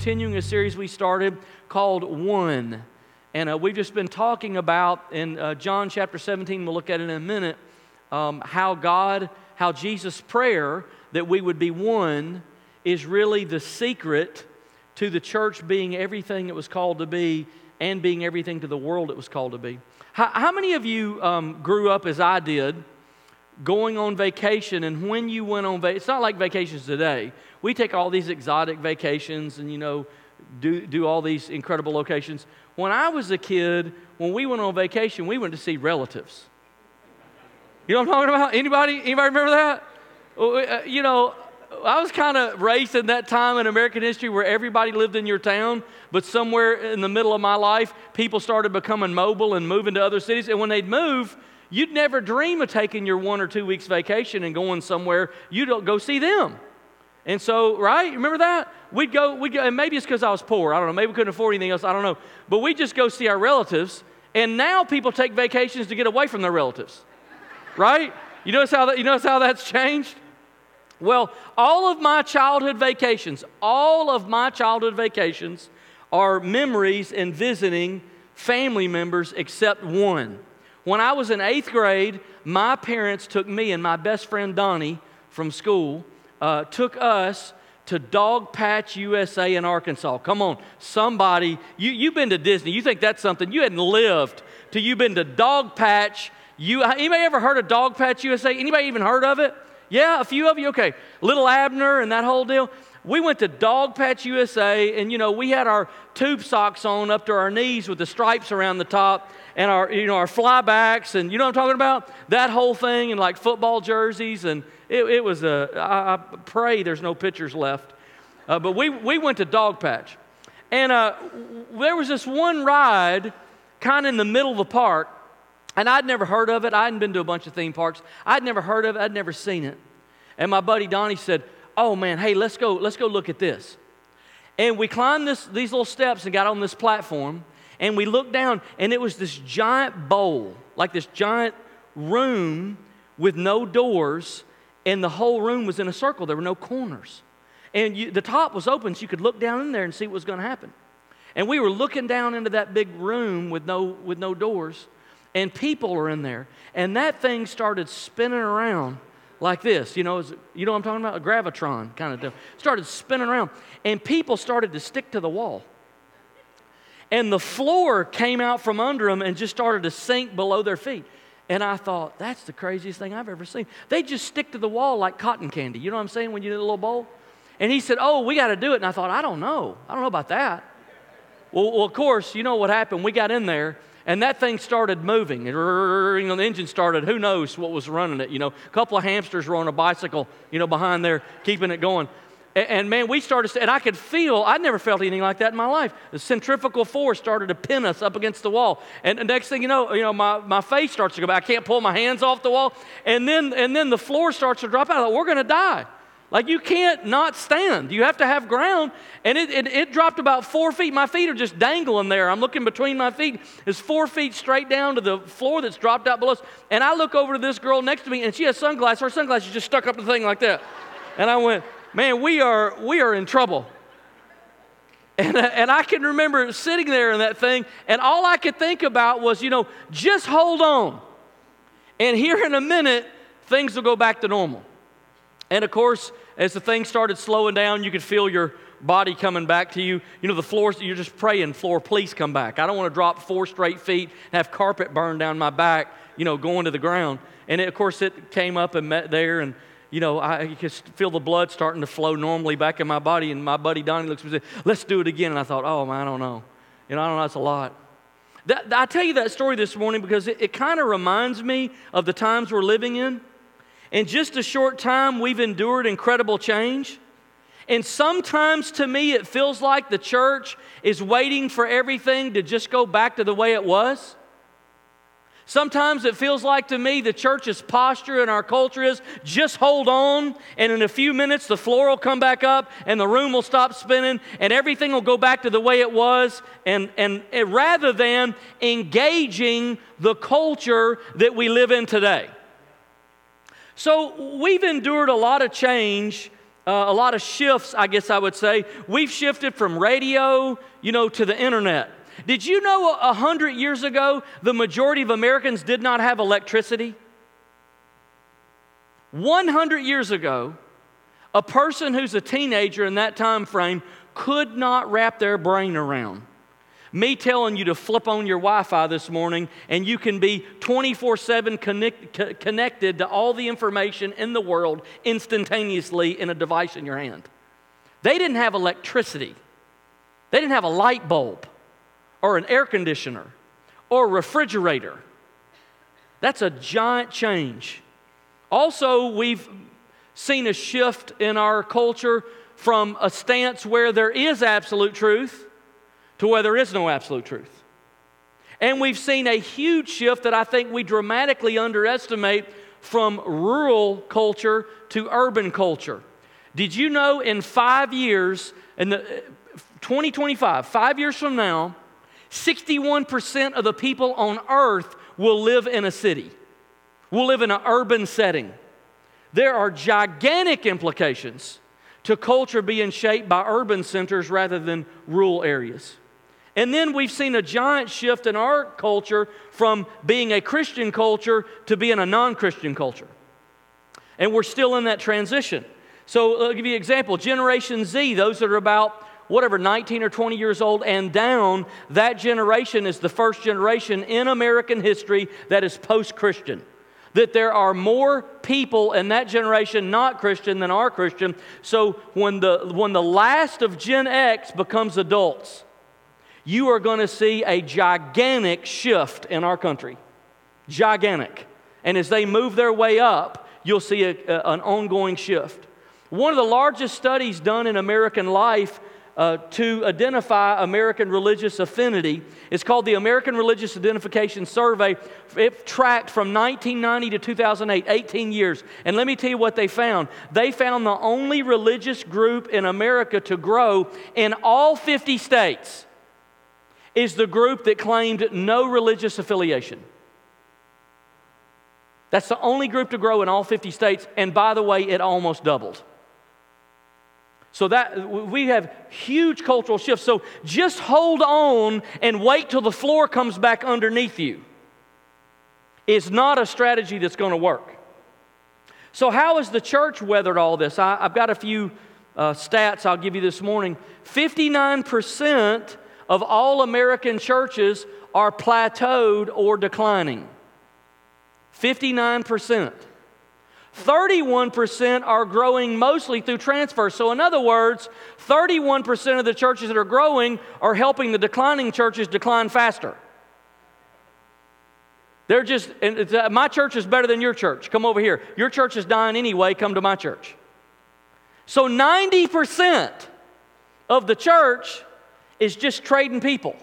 continuing a series we started called One. And uh, we've just been talking about in uh, John chapter 17, we'll look at it in a minute, um, how God, how Jesus' prayer that we would be one is really the secret to the church being everything it was called to be and being everything to the world it was called to be. How, how many of you um, grew up as I did? going on vacation and when you went on vacation, it's not like vacations today. We take all these exotic vacations and, you know, do, do all these incredible locations. When I was a kid, when we went on vacation, we went to see relatives. You know what I'm talking about? Anybody? Anybody remember that? Uh, you know, I was kind of raised in that time in American history where everybody lived in your town, but somewhere in the middle of my life, people started becoming mobile and moving to other cities. And when they'd move, You'd never dream of taking your one or two weeks vacation and going somewhere. You don't go see them. And so, right? Remember that? We'd go, we'd go, and maybe it's because I was poor. I don't know. Maybe we couldn't afford anything else. I don't know. But we just go see our relatives. And now people take vacations to get away from their relatives. Right? You notice how that, you notice how that's changed? Well, all of my childhood vacations, all of my childhood vacations are memories and visiting family members except one. When I was in eighth grade, my parents took me and my best friend Donnie from school, uh, took us to Dogpatch USA in Arkansas. Come on, somebody, you, you've been to Disney. You think that's something. You hadn't lived till you've been to Dogpatch. You, anybody ever heard of Dogpatch USA? Anybody even heard of it? Yeah, a few of you? Okay. Little Abner and that whole deal we went to Dogpatch USA, and you know, we had our tube socks on up to our knees with the stripes around the top, and our, you know, our flybacks, and you know what I'm talking about? That whole thing, and like football jerseys, and it, it was a, I, I pray there's no pictures left. Uh, but we, we went to Dogpatch. And uh, there was this one ride kind of in the middle of the park, and I'd never heard of it. I hadn't been to a bunch of theme parks. I'd never heard of it. I'd never seen it. And my buddy Donnie said, oh man, hey, let's go, let's go look at this. And we climbed this, these little steps and got on this platform, and we looked down, and it was this giant bowl, like this giant room with no doors, and the whole room was in a circle. There were no corners. And you, the top was open, so you could look down in there and see what was going to happen. And we were looking down into that big room with no, with no doors, and people are in there. And that thing started spinning around like this. You know, you know what I'm talking about? A gravitron kind of deal. Started spinning around, and people started to stick to the wall. And the floor came out from under them and just started to sink below their feet. And I thought, that's the craziest thing I've ever seen. They just stick to the wall like cotton candy. You know what I'm saying? When you did a little bowl? And he said, Oh, we got to do it. And I thought, I don't know. I don't know about that. Well, well, of course, you know what happened. We got in there and that thing started moving. And, you know, the engine started. Who knows what was running it? You know, a couple of hamsters were on a bicycle, you know, behind there, keeping it going. And, man, we started, and I could feel, I'd never felt anything like that in my life. The centrifugal force started to pin us up against the wall. And the next thing you know, you know, my, my face starts to go back. I can't pull my hands off the wall. And then, and then the floor starts to drop out. Thought, We're going to die. Like you can't not stand. You have to have ground. And it, it, it, dropped about four feet. My feet are just dangling there. I'm looking between my feet. It's four feet straight down to the floor that's dropped out below us. And I look over to this girl next to me, and she has sunglasses. Her sunglasses just stuck up the thing like that. And I went, man, we are, we are in trouble. And, uh, and I can remember sitting there in that thing, and all I could think about was, you know, just hold on. And here in a minute, things will go back to normal. And of course, as the thing started slowing down, you could feel your body coming back to you. You know, the floor, you're just praying, floor, please come back. I don't want to drop four straight feet and have carpet burn down my back, you know, going to the ground. And it, of course, it came up and met there, and, you know, I could feel the blood starting to flow normally back in my body. And my buddy Donnie looks at me and said, Let's do it again. And I thought, Oh, man, I don't know. You know, I don't know, that's a lot. That, I tell you that story this morning because it, it kind of reminds me of the times we're living in. In just a short time, we've endured incredible change. And sometimes to me, it feels like the church is waiting for everything to just go back to the way it was. Sometimes it feels like to me the church's posture and our culture is just hold on, and in a few minutes the floor will come back up and the room will stop spinning and everything will go back to the way it was. And, and, and rather than engaging the culture that we live in today. So we've endured a lot of change uh, a lot of shifts, I guess I would say. We've shifted from radio, you know, to the internet. Did you know a hundred years ago the majority of Americans did not have electricity? 100 years ago, a person who's a teenager in that time frame could not wrap their brain around me telling you to flip on your Wi Fi this morning and you can be 24 7 connected to all the information in the world instantaneously in a device in your hand. They didn't have electricity, they didn't have a light bulb or an air conditioner or a refrigerator. That's a giant change. Also, we've seen a shift in our culture from a stance where there is absolute truth to where there is no absolute truth. And we've seen a huge shift that I think we dramatically underestimate from rural culture to urban culture. Did you know in five years, in the 2025, five years from now, 61% of the people on earth will live in a city, will live in an urban setting. There are gigantic implications to culture being shaped by urban centers rather than rural areas. And then we've seen a giant shift in our culture from being a Christian culture to being a non Christian culture. And we're still in that transition. So I'll give you an example Generation Z, those that are about whatever, 19 or 20 years old and down, that generation is the first generation in American history that is post Christian. That there are more people in that generation not Christian than are Christian. So when the, when the last of Gen X becomes adults, you are going to see a gigantic shift in our country. Gigantic. And as they move their way up, you'll see a, a, an ongoing shift. One of the largest studies done in American life uh, to identify American religious affinity It's called the American Religious Identification Survey. It tracked from 1990 to 2008, 18 years. And let me tell you what they found. They found the only religious group in America to grow in all 50 states is the group that claimed no religious affiliation. That's the only group to grow in all 50 states, and by the way, it almost doubled. So that we have huge cultural shifts. So just hold on and wait till the floor comes back underneath you. Is not a strategy that's going to work. So how has the church weathered all this? I, have got a few uh, stats I'll give you this morning. 59% of all American churches are plateaued or declining. 59%. 31% are growing mostly through transfer. So, in other words, 31% of the churches that are growing are helping the declining churches decline faster. They're just, uh, my church is better than your church. Come over here. Your church is dying anyway. Come to my church. So, 90% of the church is just trading people.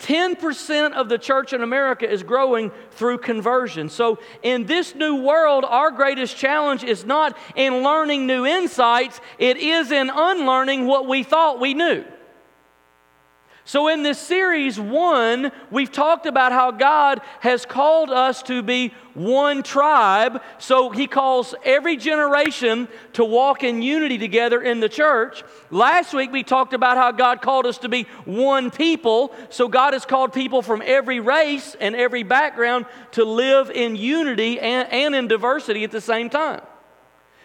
10% of the church in America is growing through conversion. So, in this new world, our greatest challenge is not in learning new insights, it is in unlearning what we thought we knew. So, in this series one, we've talked about how God has called us to be one tribe. So, He calls every generation to walk in unity together in the church. Last week, we talked about how God called us to be one people. So, God has called people from every race and every background to live in unity and, and in diversity at the same time.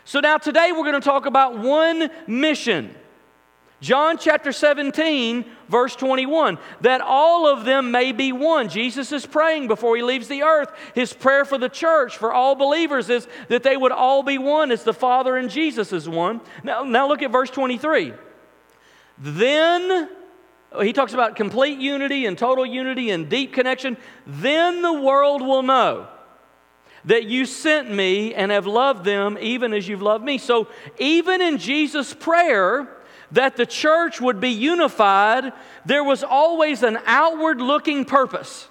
So, now today, we're going to talk about one mission. John chapter 17, verse 21, that all of them may be one. Jesus is praying before he leaves the earth. His prayer for the church, for all believers, is that they would all be one as the Father and Jesus is one. Now, now look at verse 23. Then, he talks about complete unity and total unity and deep connection. Then the world will know that you sent me and have loved them even as you've loved me. So, even in Jesus' prayer, that the church would be unified, there was always an outward looking purpose.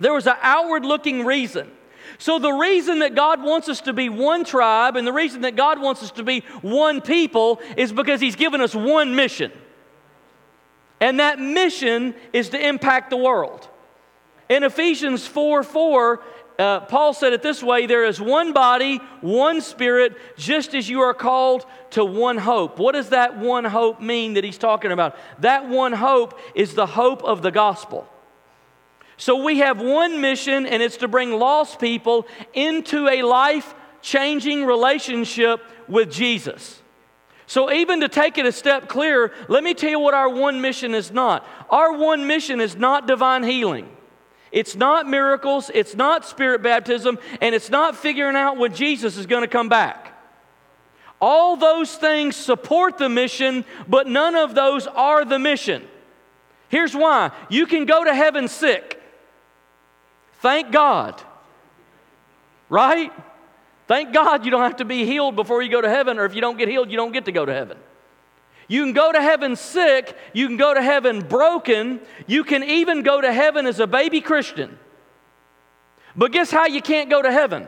There was an outward looking reason. So, the reason that God wants us to be one tribe and the reason that God wants us to be one people is because He's given us one mission. And that mission is to impact the world. In Ephesians 4 4, uh, Paul said it this way there is one body, one spirit, just as you are called to one hope. What does that one hope mean that he's talking about? That one hope is the hope of the gospel. So we have one mission, and it's to bring lost people into a life changing relationship with Jesus. So, even to take it a step clearer, let me tell you what our one mission is not. Our one mission is not divine healing. It's not miracles, it's not spirit baptism, and it's not figuring out when Jesus is going to come back. All those things support the mission, but none of those are the mission. Here's why you can go to heaven sick. Thank God. Right? Thank God you don't have to be healed before you go to heaven, or if you don't get healed, you don't get to go to heaven. You can go to heaven sick, you can go to heaven broken, you can even go to heaven as a baby Christian. But guess how you can't go to heaven?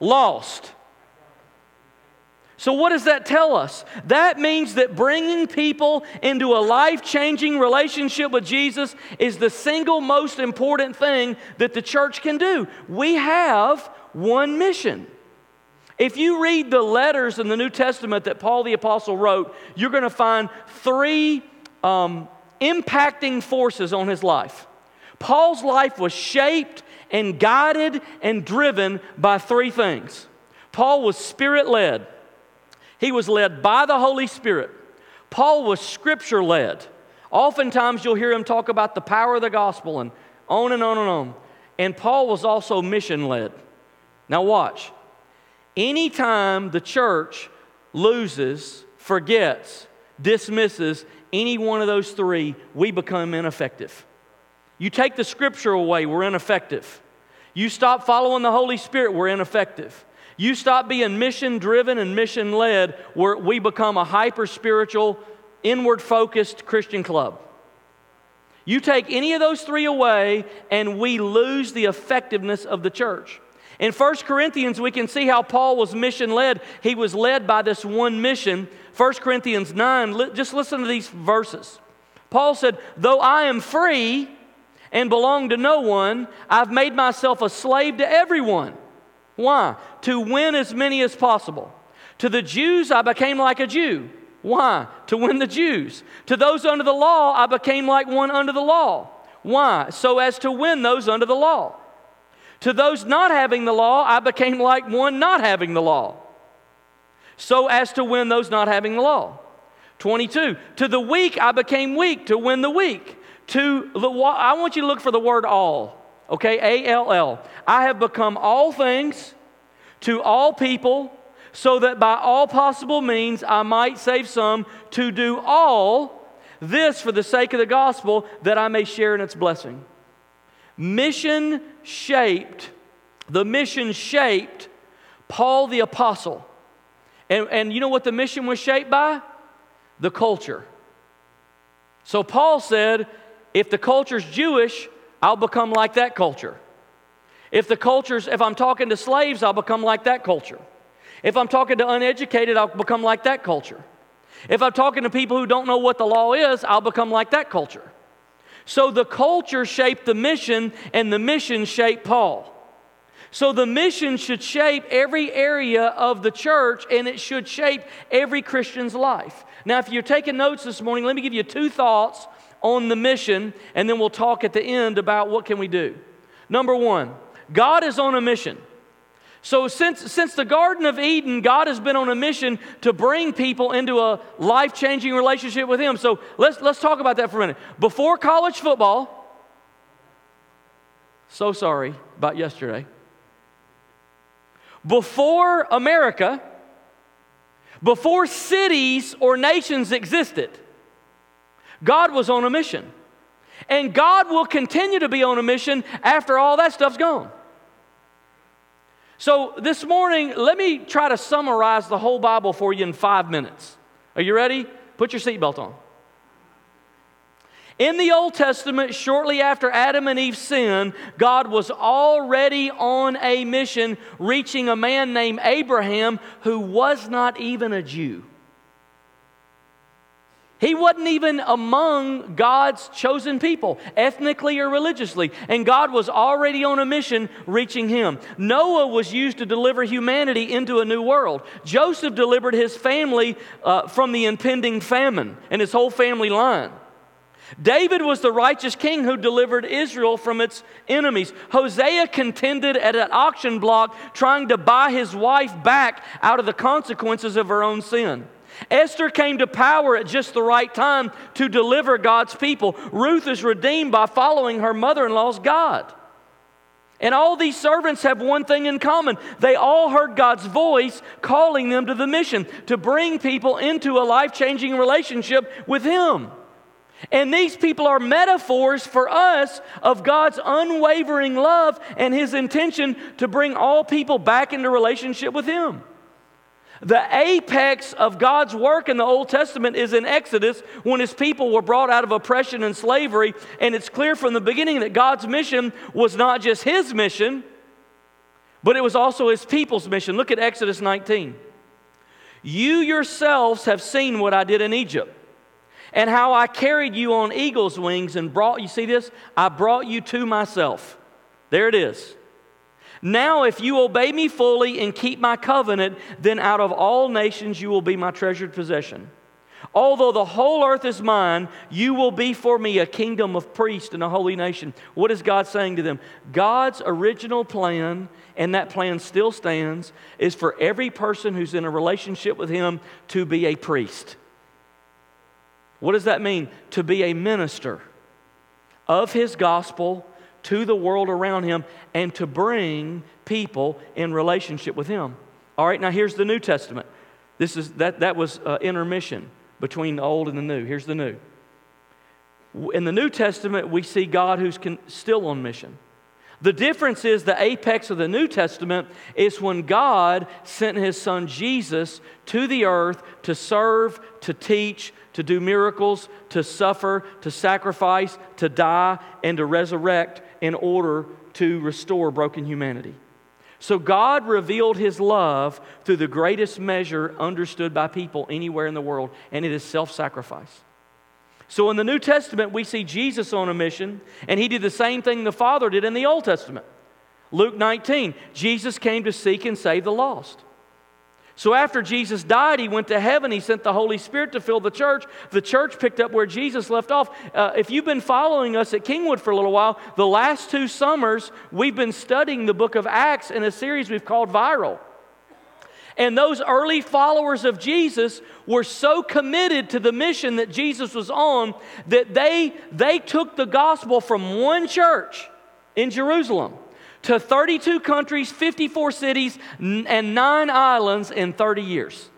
Lost. So, what does that tell us? That means that bringing people into a life changing relationship with Jesus is the single most important thing that the church can do. We have one mission. If you read the letters in the New Testament that Paul the Apostle wrote, you're going to find three um, impacting forces on his life. Paul's life was shaped and guided and driven by three things. Paul was spirit led, he was led by the Holy Spirit. Paul was scripture led. Oftentimes you'll hear him talk about the power of the gospel and on and on and on. And Paul was also mission led. Now, watch. Anytime the church loses, forgets, dismisses any one of those three, we become ineffective. You take the scripture away, we're ineffective. You stop following the Holy Spirit, we're ineffective. You stop being mission driven and mission led, where we become a hyper spiritual, inward focused Christian club. You take any of those three away, and we lose the effectiveness of the church. In 1 Corinthians, we can see how Paul was mission led. He was led by this one mission. 1 Corinthians 9, just listen to these verses. Paul said, Though I am free and belong to no one, I've made myself a slave to everyone. Why? To win as many as possible. To the Jews, I became like a Jew. Why? To win the Jews. To those under the law, I became like one under the law. Why? So as to win those under the law. To those not having the law, I became like one not having the law, so as to win those not having the law. 22. To the weak, I became weak to win the weak. To the, I want you to look for the word all, okay? A L L. I have become all things to all people, so that by all possible means I might save some, to do all this for the sake of the gospel, that I may share in its blessing. Mission shaped, the mission shaped Paul the Apostle. And, and you know what the mission was shaped by? The culture. So Paul said, if the culture's Jewish, I'll become like that culture. If the culture's, if I'm talking to slaves, I'll become like that culture. If I'm talking to uneducated, I'll become like that culture. If I'm talking to people who don't know what the law is, I'll become like that culture. So the culture shaped the mission, and the mission shaped Paul. So the mission should shape every area of the church, and it should shape every Christian's life. Now, if you're taking notes this morning, let me give you two thoughts on the mission, and then we'll talk at the end about what can we do. Number one, God is on a mission. So, since, since the Garden of Eden, God has been on a mission to bring people into a life changing relationship with Him. So, let's, let's talk about that for a minute. Before college football, so sorry about yesterday. Before America, before cities or nations existed, God was on a mission. And God will continue to be on a mission after all that stuff's gone. So, this morning, let me try to summarize the whole Bible for you in five minutes. Are you ready? Put your seatbelt on. In the Old Testament, shortly after Adam and Eve sinned, God was already on a mission reaching a man named Abraham who was not even a Jew. He wasn't even among God's chosen people, ethnically or religiously, and God was already on a mission reaching him. Noah was used to deliver humanity into a new world. Joseph delivered his family uh, from the impending famine and his whole family line. David was the righteous king who delivered Israel from its enemies. Hosea contended at an auction block trying to buy his wife back out of the consequences of her own sin. Esther came to power at just the right time to deliver God's people. Ruth is redeemed by following her mother in law's God. And all these servants have one thing in common. They all heard God's voice calling them to the mission to bring people into a life changing relationship with Him. And these people are metaphors for us of God's unwavering love and His intention to bring all people back into relationship with Him. The apex of God's work in the Old Testament is in Exodus when his people were brought out of oppression and slavery. And it's clear from the beginning that God's mission was not just his mission, but it was also his people's mission. Look at Exodus 19. You yourselves have seen what I did in Egypt and how I carried you on eagle's wings and brought you, see this? I brought you to myself. There it is. Now, if you obey me fully and keep my covenant, then out of all nations you will be my treasured possession. Although the whole earth is mine, you will be for me a kingdom of priests and a holy nation. What is God saying to them? God's original plan, and that plan still stands, is for every person who's in a relationship with Him to be a priest. What does that mean? To be a minister of His gospel to the world around him and to bring people in relationship with him. All right, now here's the New Testament. This is that that was uh, intermission between the old and the new. Here's the new. In the New Testament, we see God who's con- still on mission. The difference is the apex of the New Testament is when God sent his son Jesus to the earth to serve, to teach, to do miracles, to suffer, to sacrifice, to die, and to resurrect in order to restore broken humanity. So God revealed his love through the greatest measure understood by people anywhere in the world, and it is self sacrifice. So in the New Testament, we see Jesus on a mission, and he did the same thing the Father did in the Old Testament. Luke 19, Jesus came to seek and save the lost. So after Jesus died, he went to heaven. He sent the Holy Spirit to fill the church. The church picked up where Jesus left off. Uh, if you've been following us at Kingwood for a little while, the last two summers, we've been studying the book of Acts in a series we've called Viral. And those early followers of Jesus were so committed to the mission that Jesus was on that they, they took the gospel from one church in Jerusalem to 32 countries, 54 cities, and nine islands in 30 years.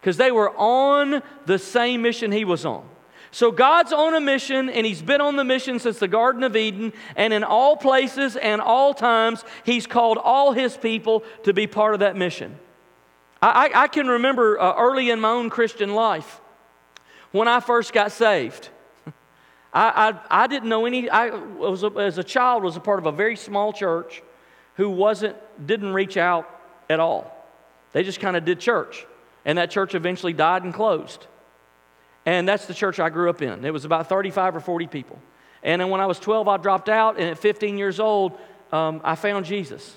Because they were on the same mission he was on. So God's on a mission, and He's been on the mission since the Garden of Eden, and in all places and all times, He's called all His people to be part of that mission. I, I, can remember uh, early in my own Christian life when I first got saved. I, I, I didn't know any, I was a, as a child was a part of a very small church who wasn't, didn't reach out at all. They just kind of did church. And that church eventually died and closed. And that's the church I grew up in. It was about 35 or 40 people. And then when I was 12, I dropped out. And at 15 years old, um, I found Jesus.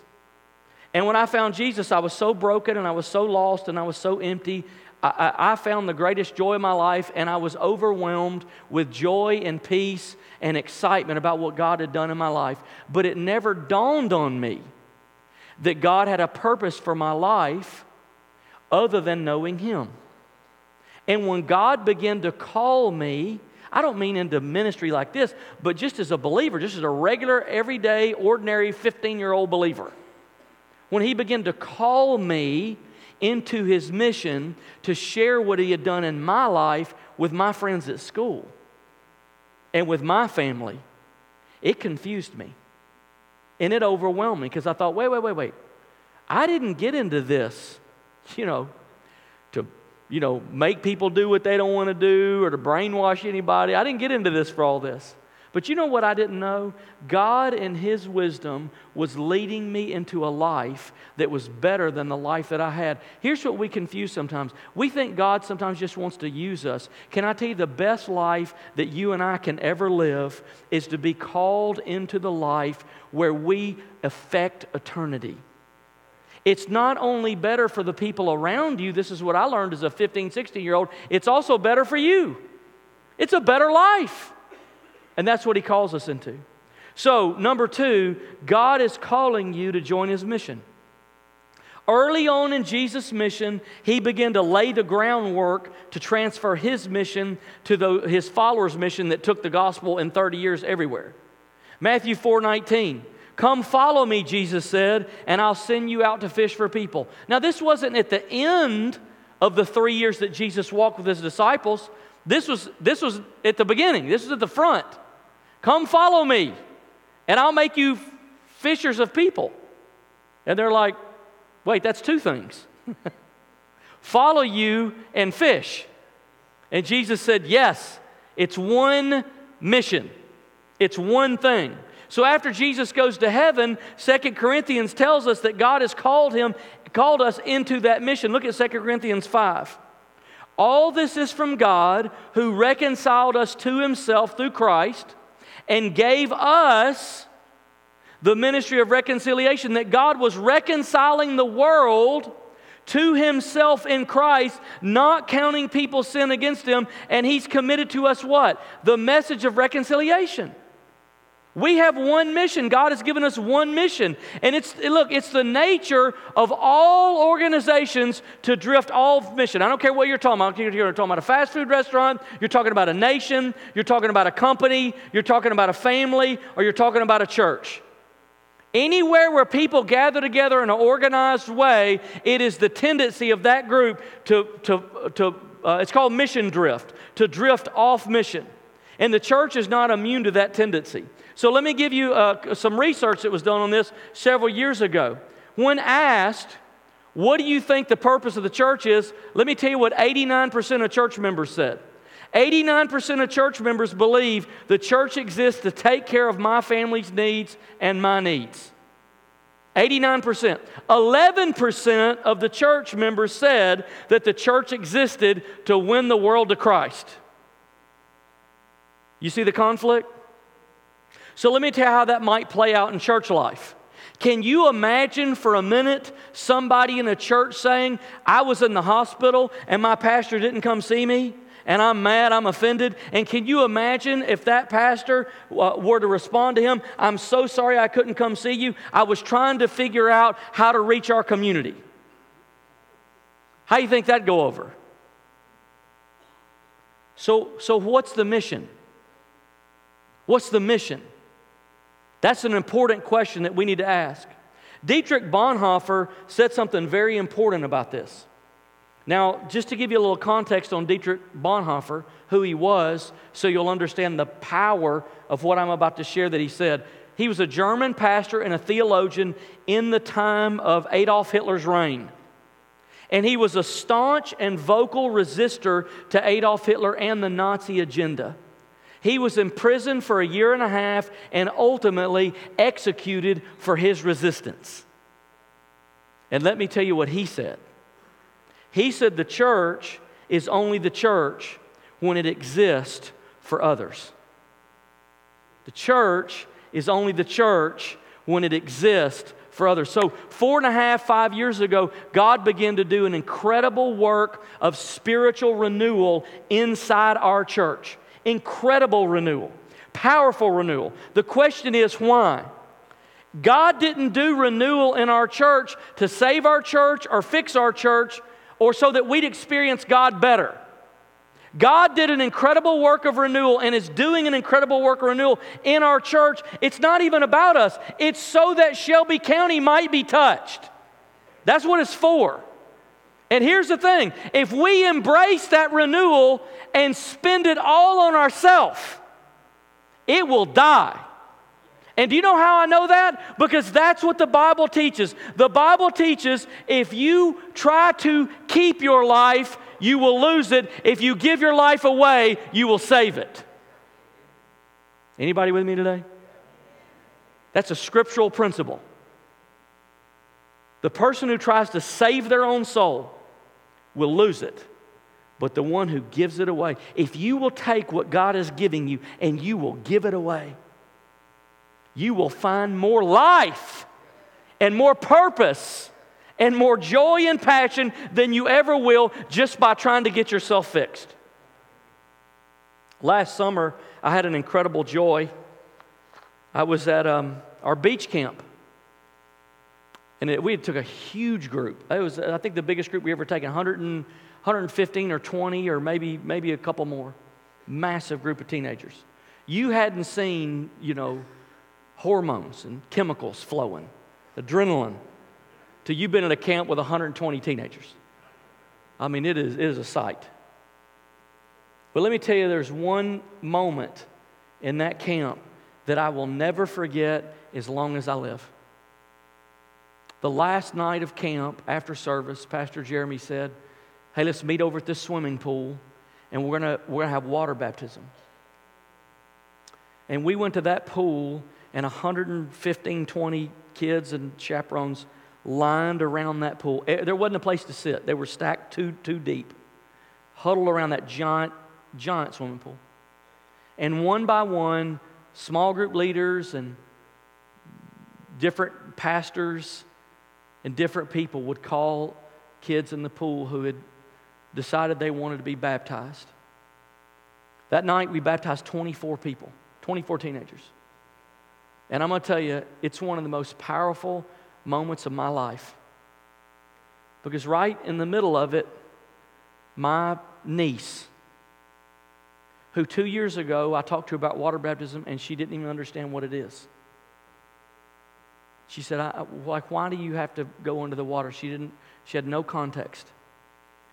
And when I found Jesus, I was so broken and I was so lost and I was so empty. I, I, found the greatest joy of my life, and I was overwhelmed with joy and peace and excitement about what God had done in my life. But it never dawned on me that God had a purpose for my life other than knowing Him. And when God began to call me, I don't mean into ministry like this, but just as a believer, just as a regular, everyday, ordinary 15 year old believer. When He began to call me, into his mission to share what he had done in my life with my friends at school and with my family. It confused me and it overwhelmed me because I thought, wait, wait, wait, wait. I didn't get into this, you know, to, you know, make people do what they don't want to do or to brainwash anybody. I didn't get into this for all this. But you know what I didn't know? God, in His wisdom, was leading me into a life that was better than the life that I had. Here's what we confuse sometimes we think God sometimes just wants to use us. Can I tell you the best life that you and I can ever live is to be called into the life where we affect eternity? It's not only better for the people around you, this is what I learned as a 15, 16 year old, it's also better for you. It's a better life. And that's what he calls us into. So, number two, God is calling you to join his mission. Early on in Jesus' mission, he began to lay the groundwork to transfer his mission to the, his followers' mission that took the gospel in 30 years everywhere. Matthew 4 19. Come follow me, Jesus said, and I'll send you out to fish for people. Now, this wasn't at the end of the three years that Jesus walked with his disciples. This was, this was at the beginning, this was at the front. Come follow me, and I'll make you fishers of people. And they're like, wait, that's two things follow you and fish. And Jesus said, yes, it's one mission, it's one thing. So after Jesus goes to heaven, Second Corinthians tells us that God has called him, called us into that mission. Look at Second Corinthians 5. All this is from God who reconciled us to himself through Christ and gave us the ministry of reconciliation, that God was reconciling the world to himself in Christ, not counting people's sin against him, and he's committed to us what? The message of reconciliation. We have one mission. God has given us one mission. And it's, look, it's the nature of all organizations to drift off mission. I don't care what you're talking about. You're talking about a fast food restaurant, you're talking about a nation, you're talking about a company, you're talking about a family, or you're talking about a church. Anywhere where people gather together in an organized way, it is the tendency of that group to, to, to uh, it's called mission drift, to drift off mission. And the church is not immune to that tendency. So let me give you uh, some research that was done on this several years ago. When asked, what do you think the purpose of the church is? Let me tell you what 89% of church members said. 89% of church members believe the church exists to take care of my family's needs and my needs. 89%. 11% of the church members said that the church existed to win the world to Christ. You see the conflict? So let me tell you how that might play out in church life. Can you imagine for a minute somebody in a church saying, I was in the hospital and my pastor didn't come see me? and I'm mad, I'm offended. And can you imagine if that pastor uh, were to respond to him, I'm so sorry I couldn't come see you. I was trying to figure out how to reach our community. How do you think that'd go over? So, so what's the mission? What's the mission? That's an important question that we need to ask. Dietrich Bonhoeffer said something very important about this. Now, just to give you a little context on Dietrich Bonhoeffer, who he was, so you'll understand the power of what I'm about to share that he said. He was a German pastor and a theologian in the time of Adolf Hitler's reign. And he was a staunch and vocal resistor to Adolf Hitler and the Nazi agenda. He was imprisoned for a year and a half and ultimately executed for his resistance. And let me tell you what he said. He said the church is only the church when it exists for others. The church is only the church when it exists for others. So, four and a half, five years ago, God began to do an incredible work of spiritual renewal inside our church. Incredible renewal, powerful renewal. The question is why? God didn't do renewal in our church to save our church or fix our church or so that we'd experience God better. God did an incredible work of renewal and is doing an incredible work of renewal in our church. It's not even about us, it's so that Shelby County might be touched. That's what it's for. And here's the thing if we embrace that renewal and spend it all on ourselves, it will die. And do you know how I know that? Because that's what the Bible teaches. The Bible teaches if you try to keep your life, you will lose it. If you give your life away, you will save it. Anybody with me today? That's a scriptural principle. The person who tries to save their own soul will lose it, but the one who gives it away, if you will take what God is giving you and you will give it away, you will find more life and more purpose and more joy and passion than you ever will just by trying to get yourself fixed. Last summer, I had an incredible joy. I was at um, our beach camp. And it, we took a huge group. It was, I think, the biggest group we ever taken 100 and, 115 or 20 or maybe, maybe a couple more. Massive group of teenagers. You hadn't seen, you know, hormones and chemicals flowing, adrenaline, till you've been at a camp with 120 teenagers. I mean, it is, it is a sight. But let me tell you, there's one moment in that camp that I will never forget as long as I live. The last night of camp after service, Pastor Jeremy said, Hey, let's meet over at this swimming pool and we're gonna, we're gonna have water baptism. And we went to that pool and 115, 20 kids and chaperones lined around that pool. Eh, there wasn't a place to sit, they were stacked too, too deep, huddled around that giant, giant swimming pool. And one by one, small group leaders and different pastors and different people would call kids in the pool who had decided they wanted to be baptized. That night, we baptized 24 people, 24 teenagers. And I'm going to tell you, it's one of the most powerful moments of my life. Because right in the middle of it, my niece, who two years ago I talked to about water baptism and she didn't even understand what it is. She said, I, like, why do you have to go under the water? She didn't, she had no context.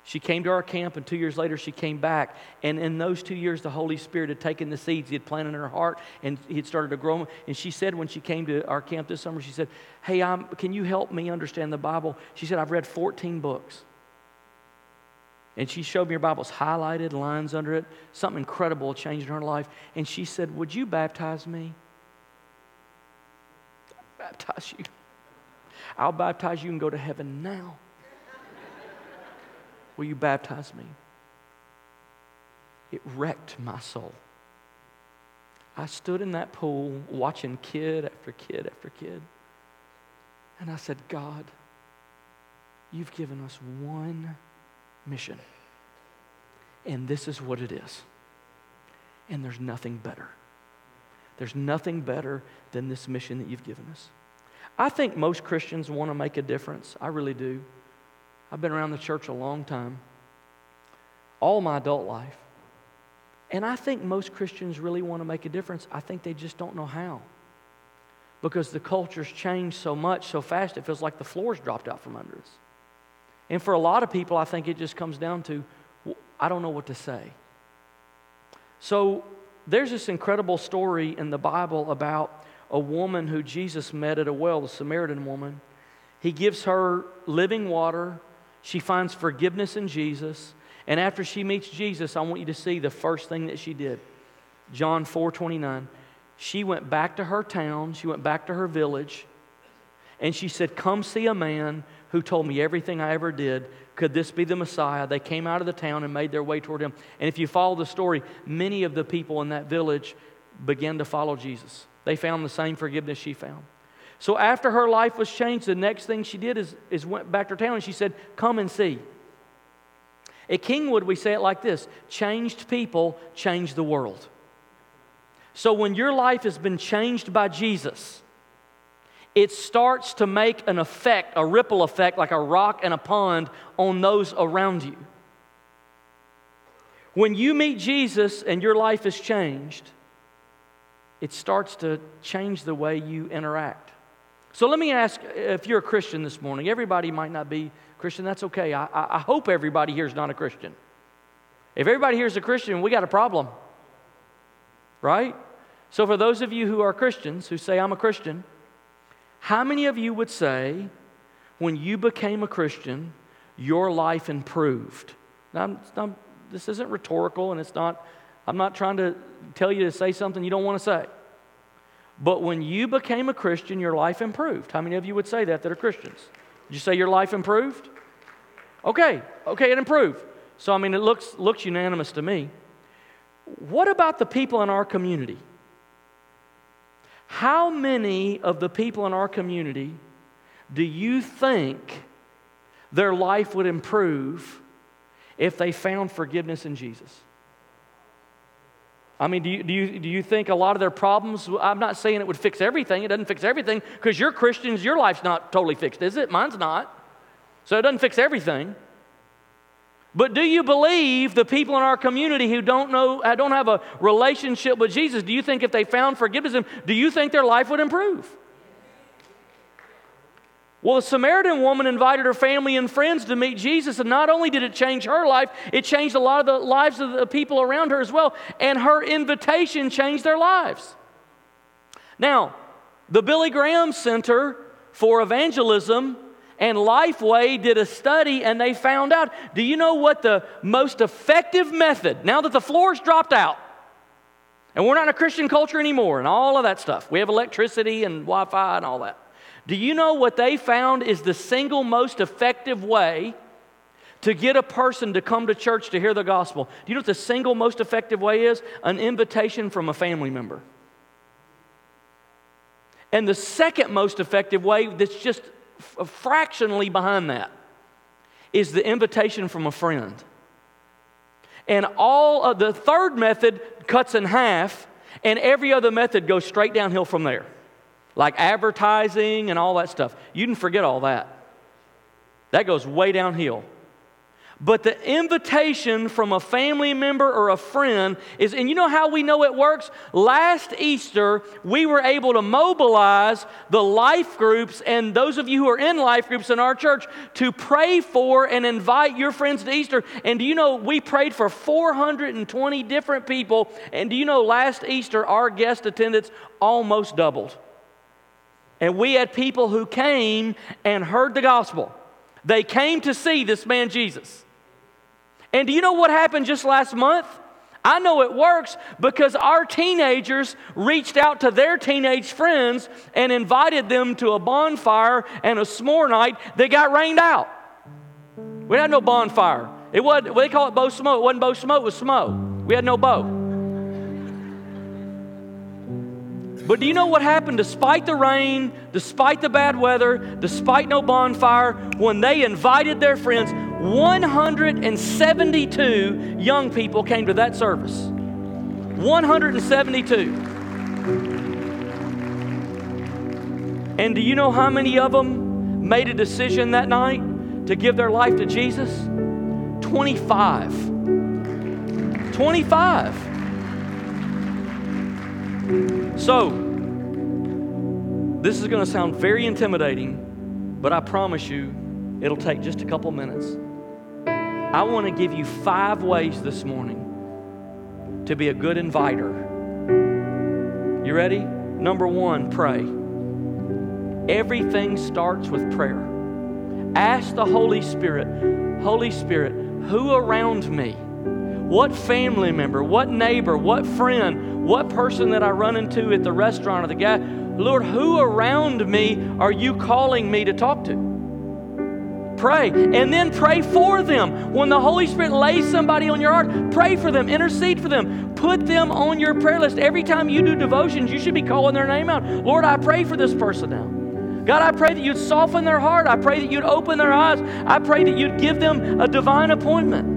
She came to our camp, and two years later, she came back. And in those two years, the Holy Spirit had taken the seeds He had planted in her heart, and He had started to grow them. And she said, when she came to our camp this summer, she said, Hey, I'm, can you help me understand the Bible? She said, I've read 14 books. And she showed me her Bible's highlighted, lines under it. Something incredible changed in her life. And she said, Would you baptize me? Baptize you. I'll baptize you and go to heaven now. Will you baptize me? It wrecked my soul. I stood in that pool watching kid after kid after kid. And I said, God, you've given us one mission. And this is what it is. And there's nothing better. There's nothing better than this mission that you've given us. I think most Christians want to make a difference. I really do. I've been around the church a long time, all my adult life. And I think most Christians really want to make a difference. I think they just don't know how. Because the culture's changed so much so fast, it feels like the floor's dropped out from under us. And for a lot of people, I think it just comes down to I don't know what to say. So there's this incredible story in the Bible about a woman who Jesus met at a well, the Samaritan woman. He gives her living water she finds forgiveness in Jesus. And after she meets Jesus, I want you to see the first thing that she did. John 4 29. She went back to her town, she went back to her village, and she said, Come see a man who told me everything I ever did. Could this be the Messiah? They came out of the town and made their way toward him. And if you follow the story, many of the people in that village began to follow Jesus. They found the same forgiveness she found. So after her life was changed, the next thing she did is, is went back to town and she said, Come and see. At Kingwood, we say it like this changed people change the world. So when your life has been changed by Jesus, it starts to make an effect, a ripple effect, like a rock in a pond on those around you. When you meet Jesus and your life is changed, it starts to change the way you interact. So let me ask if you're a Christian this morning, everybody might not be Christian, that's okay. I, I hope everybody here is not a Christian. If everybody here is a Christian, we got a problem, right? So for those of you who are Christians, who say, I'm a Christian, how many of you would say, when you became a Christian, your life improved? Now, now this isn't rhetorical and it's not I'm not trying to tell you to say something you don't want to say. But when you became a Christian, your life improved. How many of you would say that that are Christians? Did you say your life improved? Okay, okay, it improved. So I mean it looks looks unanimous to me. What about the people in our community? How many of the people in our community do you think their life would improve if they found forgiveness in Jesus? I mean, do you, do, you, do you think a lot of their problems, I'm not saying it would fix everything, it doesn't fix everything, because you're Christians, your life's not totally fixed, is it? Mine's not. So it doesn't fix everything. But do you believe the people in our community who don't know, uh, don't have a relationship with Jesus, do you think if they found forgiveness, do you think their life would improve? Well, the Samaritan woman invited her family and friends to meet Jesus, and not only did it change her life, it changed a lot of the lives of the people around her as well, and her invitation changed their lives. Now, the Billy Graham Center for Evangelism and Lifeway did a study and they found out do you know what the most effective method, now that the floor's dropped out, and we're not in a Christian culture anymore, and all of that stuff, we have electricity and Wi Fi and all that. Do you know what they found is the single most effective way to get a person to come to church to hear the gospel? Do you know what the single most effective way is? An invitation from a family member. And the second most effective way, that's just fractionally behind that, is the invitation from a friend. And all of the third method cuts in half, and every other method goes straight downhill from there like advertising and all that stuff. You can forget all that. That goes way downhill. But the invitation from a family member or a friend is, and you know how we know it works? Last Easter, we were able to mobilize the life groups and those of you who are in life groups in our church to pray for and invite your friends to Easter. And do you know we prayed for 420 different people? And do you know last Easter, our guest attendance almost doubled? And we had people who came and heard the gospel. They came to see this man Jesus. And do you know what happened just last month? I know it works because our teenagers reached out to their teenage friends and invited them to a bonfire and a s'more night. They got rained out. We had no bonfire. It was they call it bow smoke. It wasn't bow smoke, it was smoke. We had no bow. But do you know what happened despite the rain, despite the bad weather, despite no bonfire? When they invited their friends, 172 young people came to that service. 172. And do you know how many of them made a decision that night to give their life to Jesus? 25. 25. So, this is going to sound very intimidating, but I promise you it'll take just a couple minutes. I want to give you five ways this morning to be a good inviter. You ready? Number one, pray. Everything starts with prayer. Ask the Holy Spirit, Holy Spirit, who around me? What family member, what neighbor, what friend, what person that I run into at the restaurant or the guy, Lord, who around me are you calling me to talk to? Pray. And then pray for them. When the Holy Spirit lays somebody on your heart, pray for them, intercede for them, put them on your prayer list. Every time you do devotions, you should be calling their name out. Lord, I pray for this person now. God, I pray that you'd soften their heart. I pray that you'd open their eyes. I pray that you'd give them a divine appointment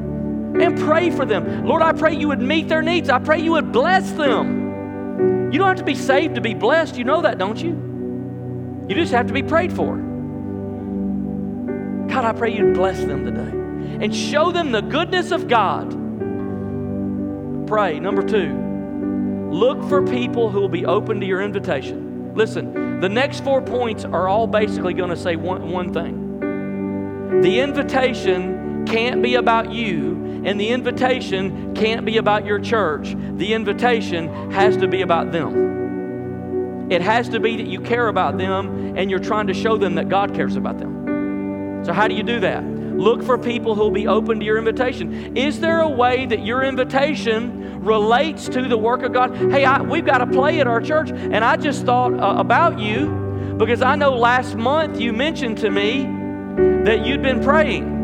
and pray for them. Lord, I pray you would meet their needs. I pray you would bless them. You don't have to be saved to be blessed. You know that, don't you? You just have to be prayed for. God, I pray you'd bless them today and show them the goodness of God. Pray. Number two, look for people who will be open to your invitation. Listen, the next four points are all basically going to say one, one thing. The invitation can't be about you and the invitation can't be about your church, the invitation has to be about them. It has to be that you care about them and you're trying to show them that God cares about them. So, how do you do that? look for people who'll be open to your invitation. Is there a way that your invitation relates to the work of God? Hey, I, we've got a play at our church, and I just thought uh, about you because I know last month you mentioned to me that you'd been praying.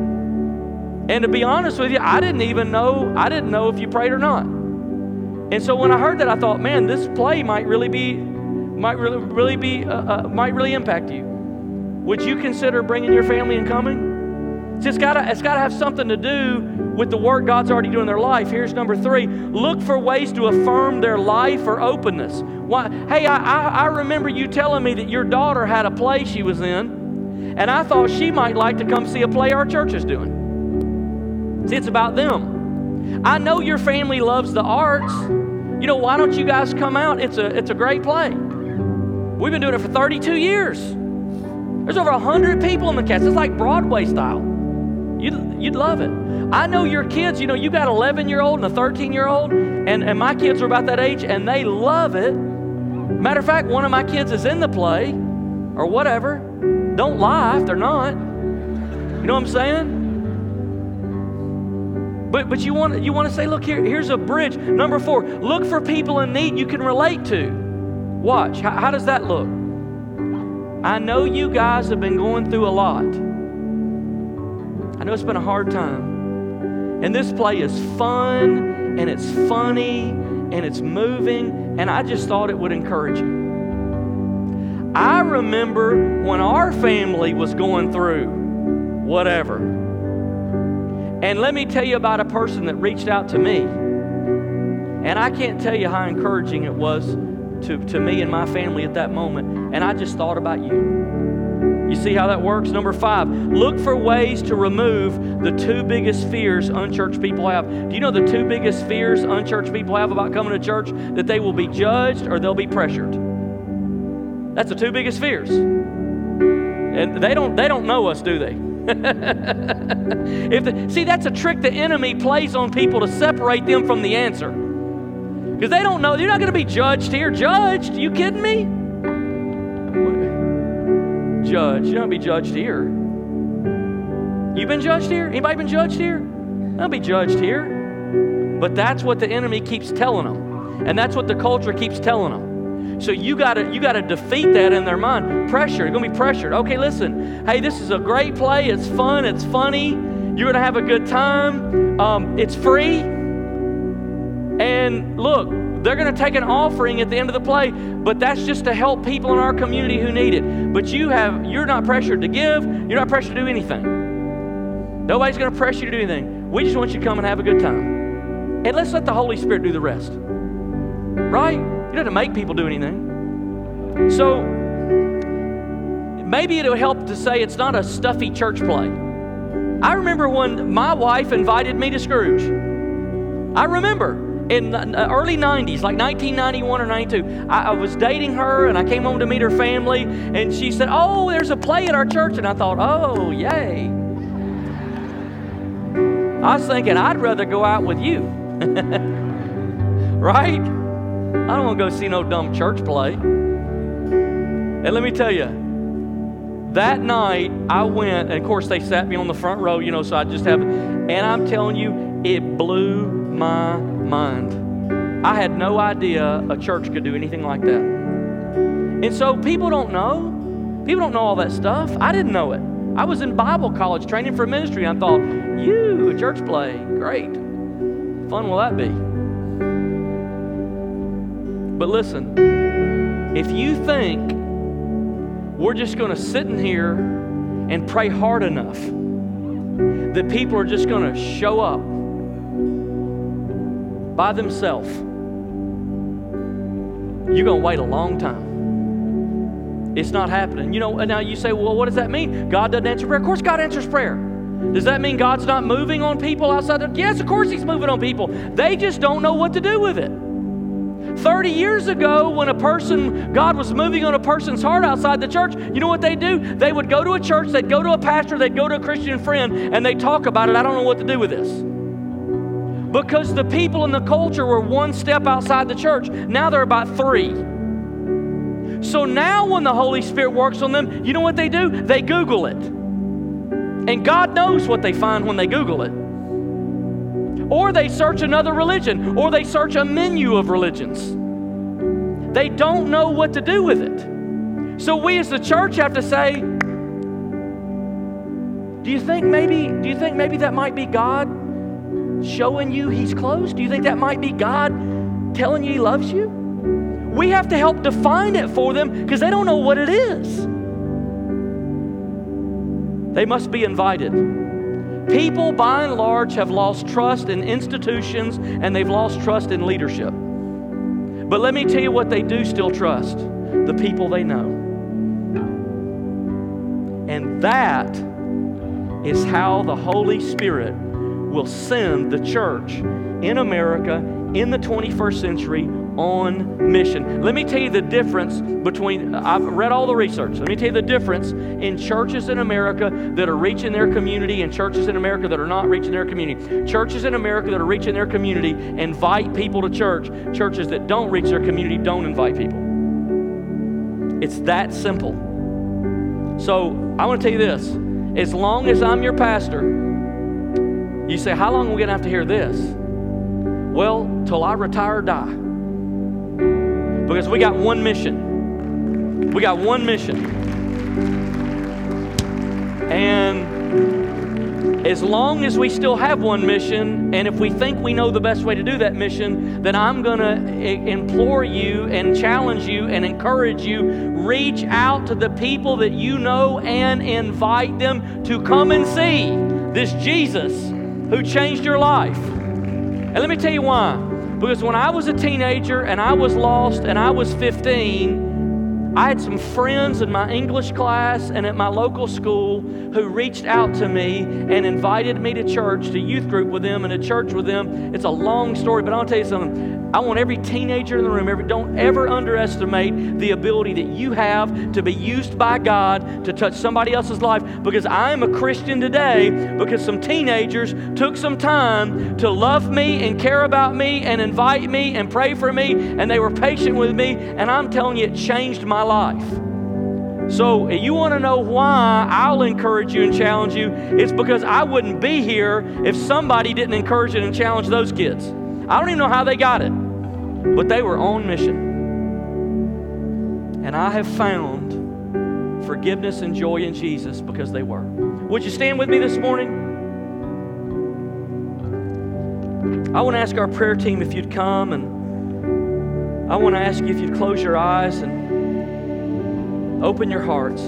And to be honest with you, I didn't even know, I didn't know if you prayed or not. And so when I heard that, I thought, man, this play might really be, might really, really be, uh, uh, might really impact you. Would you consider bringing your family and coming? It's got it's to have something to do with the work God's already doing in their life. Here's number three look for ways to affirm their life or openness. Why, hey, I, I, I remember you telling me that your daughter had a play she was in, and I thought she might like to come see a play our church is doing. See, it's about them. I know your family loves the arts. You know, why don't you guys come out? It's a, it's a great play. We've been doing it for 32 years. There's over 100 people in the cast. It's like Broadway style. You'd, you'd love it. I know your kids, you know, you got 11 year old and a 13 year old, and, and my kids are about that age, and they love it. Matter of fact, one of my kids is in the play or whatever. Don't lie if they're not. You know what I'm saying? But, but you want, you want to say, look, here, here's a bridge. Number four, look for people in need you can relate to. Watch. How, how does that look? I know you guys have been going through a lot. I know it's been a hard time. And this play is fun and it's funny and it's moving, and I just thought it would encourage you. I remember when our family was going through whatever. And let me tell you about a person that reached out to me. And I can't tell you how encouraging it was to, to me and my family at that moment. And I just thought about you. You see how that works? Number five, look for ways to remove the two biggest fears unchurched people have. Do you know the two biggest fears unchurched people have about coming to church? That they will be judged or they'll be pressured. That's the two biggest fears. And they don't, they don't know us, do they? if the, see, that's a trick the enemy plays on people to separate them from the answer. Because they don't know, you're not going to be judged here. Judged? You kidding me? Judged. You're not be judged here. You been judged here? Anybody been judged here? I'll be judged here. But that's what the enemy keeps telling them. And that's what the culture keeps telling them. So you gotta you gotta defeat that in their mind. Pressure. You're gonna be pressured. Okay, listen. Hey, this is a great play. It's fun. It's funny. You're gonna have a good time. Um, it's free. And look, they're going to take an offering at the end of the play, but that's just to help people in our community who need it. But you have you're not pressured to give, you're not pressured to do anything. Nobody's going to pressure you to do anything. We just want you to come and have a good time. And let's let the Holy Spirit do the rest. Right? You don't have to make people do anything. So maybe it'll help to say it's not a stuffy church play. I remember when my wife invited me to Scrooge. I remember in the uh, early 90s, like 1991 or 92, I, I, was dating her and I came home to meet her family, and she said, Oh, there's a play at our church. And I thought, Oh, yay. I was thinking, I'd rather go out with you. right? I don't want to go see no dumb church play. And let me tell you, that night I went, and of course they sat me on the front row, you know, so I just have, and I'm telling you, it blew my mind. I had no idea a church could do anything like that. And so people don't know. People don't know all that stuff. I didn't know it. I was in Bible college training for ministry. I thought, you, a church play, great. Fun will that be? But listen, if you think we're just going to sit in here and pray hard enough that people are just going to show up by themselves, you're going to wait a long time. It's not happening. You know, now you say, well, what does that mean? God doesn't answer prayer. Of course, God answers prayer. Does that mean God's not moving on people outside? Of, yes, of course He's moving on people. They just don't know what to do with it. 30 years ago, when a person, God was moving on a person's heart outside the church, you know what they do? They would go to a church, they'd go to a pastor, they'd go to a Christian friend, and they talk about it. I don't know what to do with this. Because the people in the culture were one step outside the church. Now they're about three. So now, when the Holy Spirit works on them, you know what they do? They Google it. And God knows what they find when they Google it. Or they search another religion, or they search a menu of religions. They don't know what to do with it. So we as the church have to say, do you think maybe do you think maybe that might be God showing you he's close? Do you think that might be God telling you he loves you? We have to help define it for them because they don't know what it is. They must be invited. People, by and large, have lost trust in institutions and they've lost trust in leadership. But let me tell you what they do still trust the people they know. And that is how the Holy Spirit will send the church in America in the 21st century on mission. Let me tell you the difference between, I've read all the research. Let me tell you the difference in churches in America that are reaching their community and churches in America that are not reaching their community. Churches in America that are reaching their community invite people to church. Churches that don't reach their community don't invite people. It's that simple. So I want to tell you this as long as I'm your pastor, you say, How long are we going to have to hear this? Well, till I retire or die. Because we got one mission. We got one mission. And as long as we still have one mission, and if we think we know the best way to do that mission, then I'm going to implore you and challenge you and encourage you reach out to the people that you know and invite them to come and see this Jesus who changed your life. And let me tell you why. Because when I was a teenager and I was lost and I was 15, I had some friends in my English class and at my local school who reached out to me and invited me to church, to youth group with them and to church with them. It's a long story, but I'll tell you something. I want every teenager in the room, every, don't ever underestimate the ability that you have to be used by God to touch somebody else's life because I am a Christian today because some teenagers took some time to love me and care about me and invite me and pray for me and they were patient with me and I'm telling you, it changed my life. So, if you want to know why I'll encourage you and challenge you? It's because I wouldn't be here if somebody didn't encourage and challenge those kids. I don't even know how they got it, but they were on mission. And I have found forgiveness and joy in Jesus because they were. Would you stand with me this morning? I want to ask our prayer team if you'd come, and I want to ask you if you'd close your eyes and open your hearts.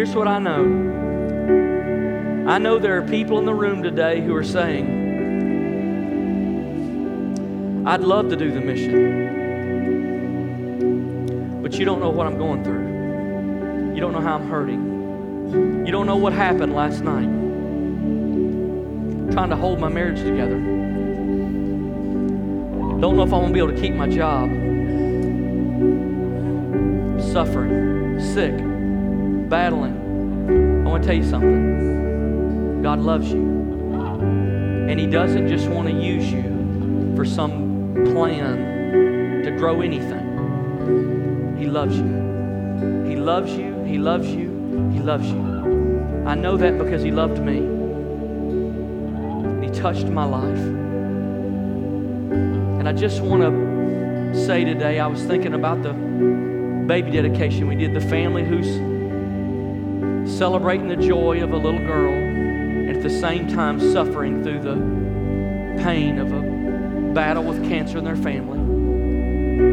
Here's what I know I know there are people in the room today who are saying, I'd love to do the mission, but you don't know what I'm going through. You don't know how I'm hurting. You don't know what happened last night. I'm trying to hold my marriage together. Don't know if I'm going to be able to keep my job. Suffering, sick battling, I want to tell you something. God loves you. And He doesn't just want to use you for some plan to grow anything. He loves you. He loves you. He loves you. He loves you. I know that because He loved me. He touched my life. And I just want to say today, I was thinking about the baby dedication we did, the family who's celebrating the joy of a little girl and at the same time suffering through the pain of a battle with cancer in their family.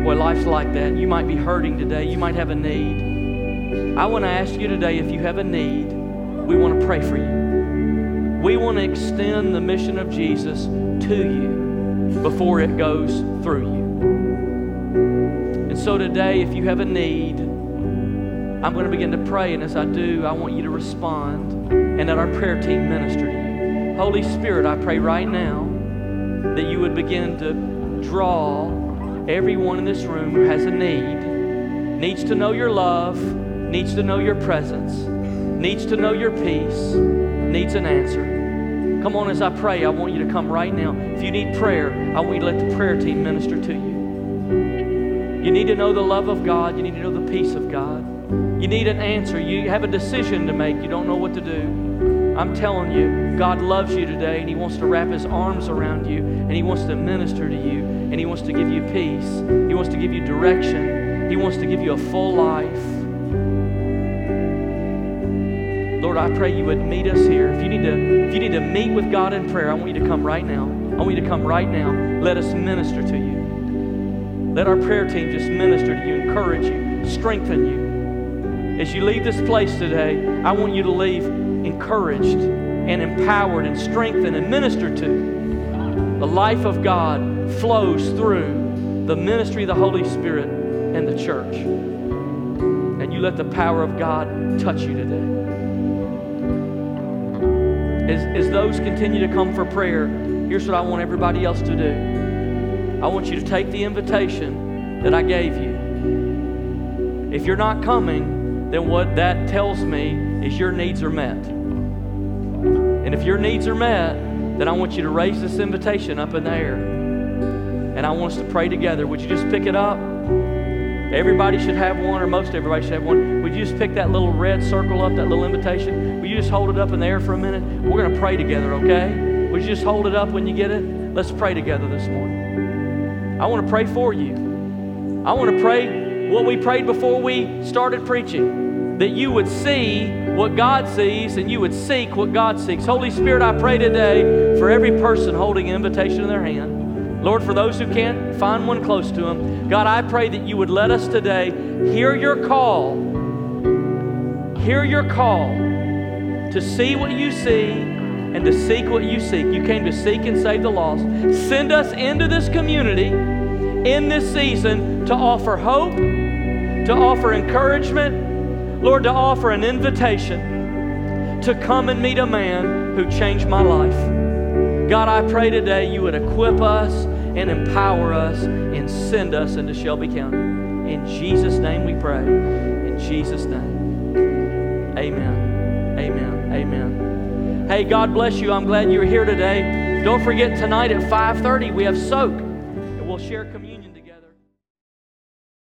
Boy, life's like that. You might be hurting today. You might have a need. I want to ask you today if you have a need, we want to pray for you. We want to extend the mission of Jesus to you before it goes through you. And so today, if you have a need, I'm going to begin to pray, and as I do, I want you to respond and that our prayer team minister to you. Holy Spirit, I pray right now that you would begin to draw everyone in this room who has a need, needs to know your love, needs to know your presence, needs to know your peace, needs an answer. Come on, as I pray, I want you to come right now. If you need prayer, I want you to let the prayer team minister to you. You need to know the love of God. You need to know the peace of God. You need an answer. You have a decision to make. You don't know what to do. I'm telling you, God loves you today and He wants to wrap His arms around you and He wants to minister to you and He wants to give you peace. He wants to give you direction. He wants to give you a full life. Lord, I pray you would meet us here. If you need to, if you need to meet with God in prayer, I want you to come right now. I want you to come right now. Let us minister to you. Let our prayer team just minister to you, encourage you, strengthen you. As you leave this place today, I want you to leave encouraged and empowered and strengthened and ministered to. The life of God flows through the ministry of the Holy Spirit and the church. And you let the power of God touch you today. As, as those continue to come for prayer, here's what I want everybody else to do. I want you to take the invitation that I gave you. If you're not coming, then what that tells me is your needs are met. And if your needs are met, then I want you to raise this invitation up in the air. And I want us to pray together. Would you just pick it up? Everybody should have one, or most everybody should have one. Would you just pick that little red circle up, that little invitation? Would you just hold it up in the air for a minute? We're going to pray together, okay? Would you just hold it up when you get it? Let's pray together this morning. I want to pray for you. I want to pray what we prayed before we started preaching that you would see what God sees and you would seek what God seeks. Holy Spirit, I pray today for every person holding an invitation in their hand. Lord, for those who can't find one close to them, God, I pray that you would let us today hear your call. Hear your call to see what you see and to seek what you seek. You came to seek and save the lost. Send us into this community in this season to offer hope, to offer encouragement, Lord, to offer an invitation to come and meet a man who changed my life. God, I pray today you would equip us and empower us and send us into Shelby County. In Jesus' name we pray. In Jesus' name. Amen. Amen. Amen. Hey, God bless you. I'm glad you're here today. Don't forget tonight at 5:30 we have soak, and we'll share communion.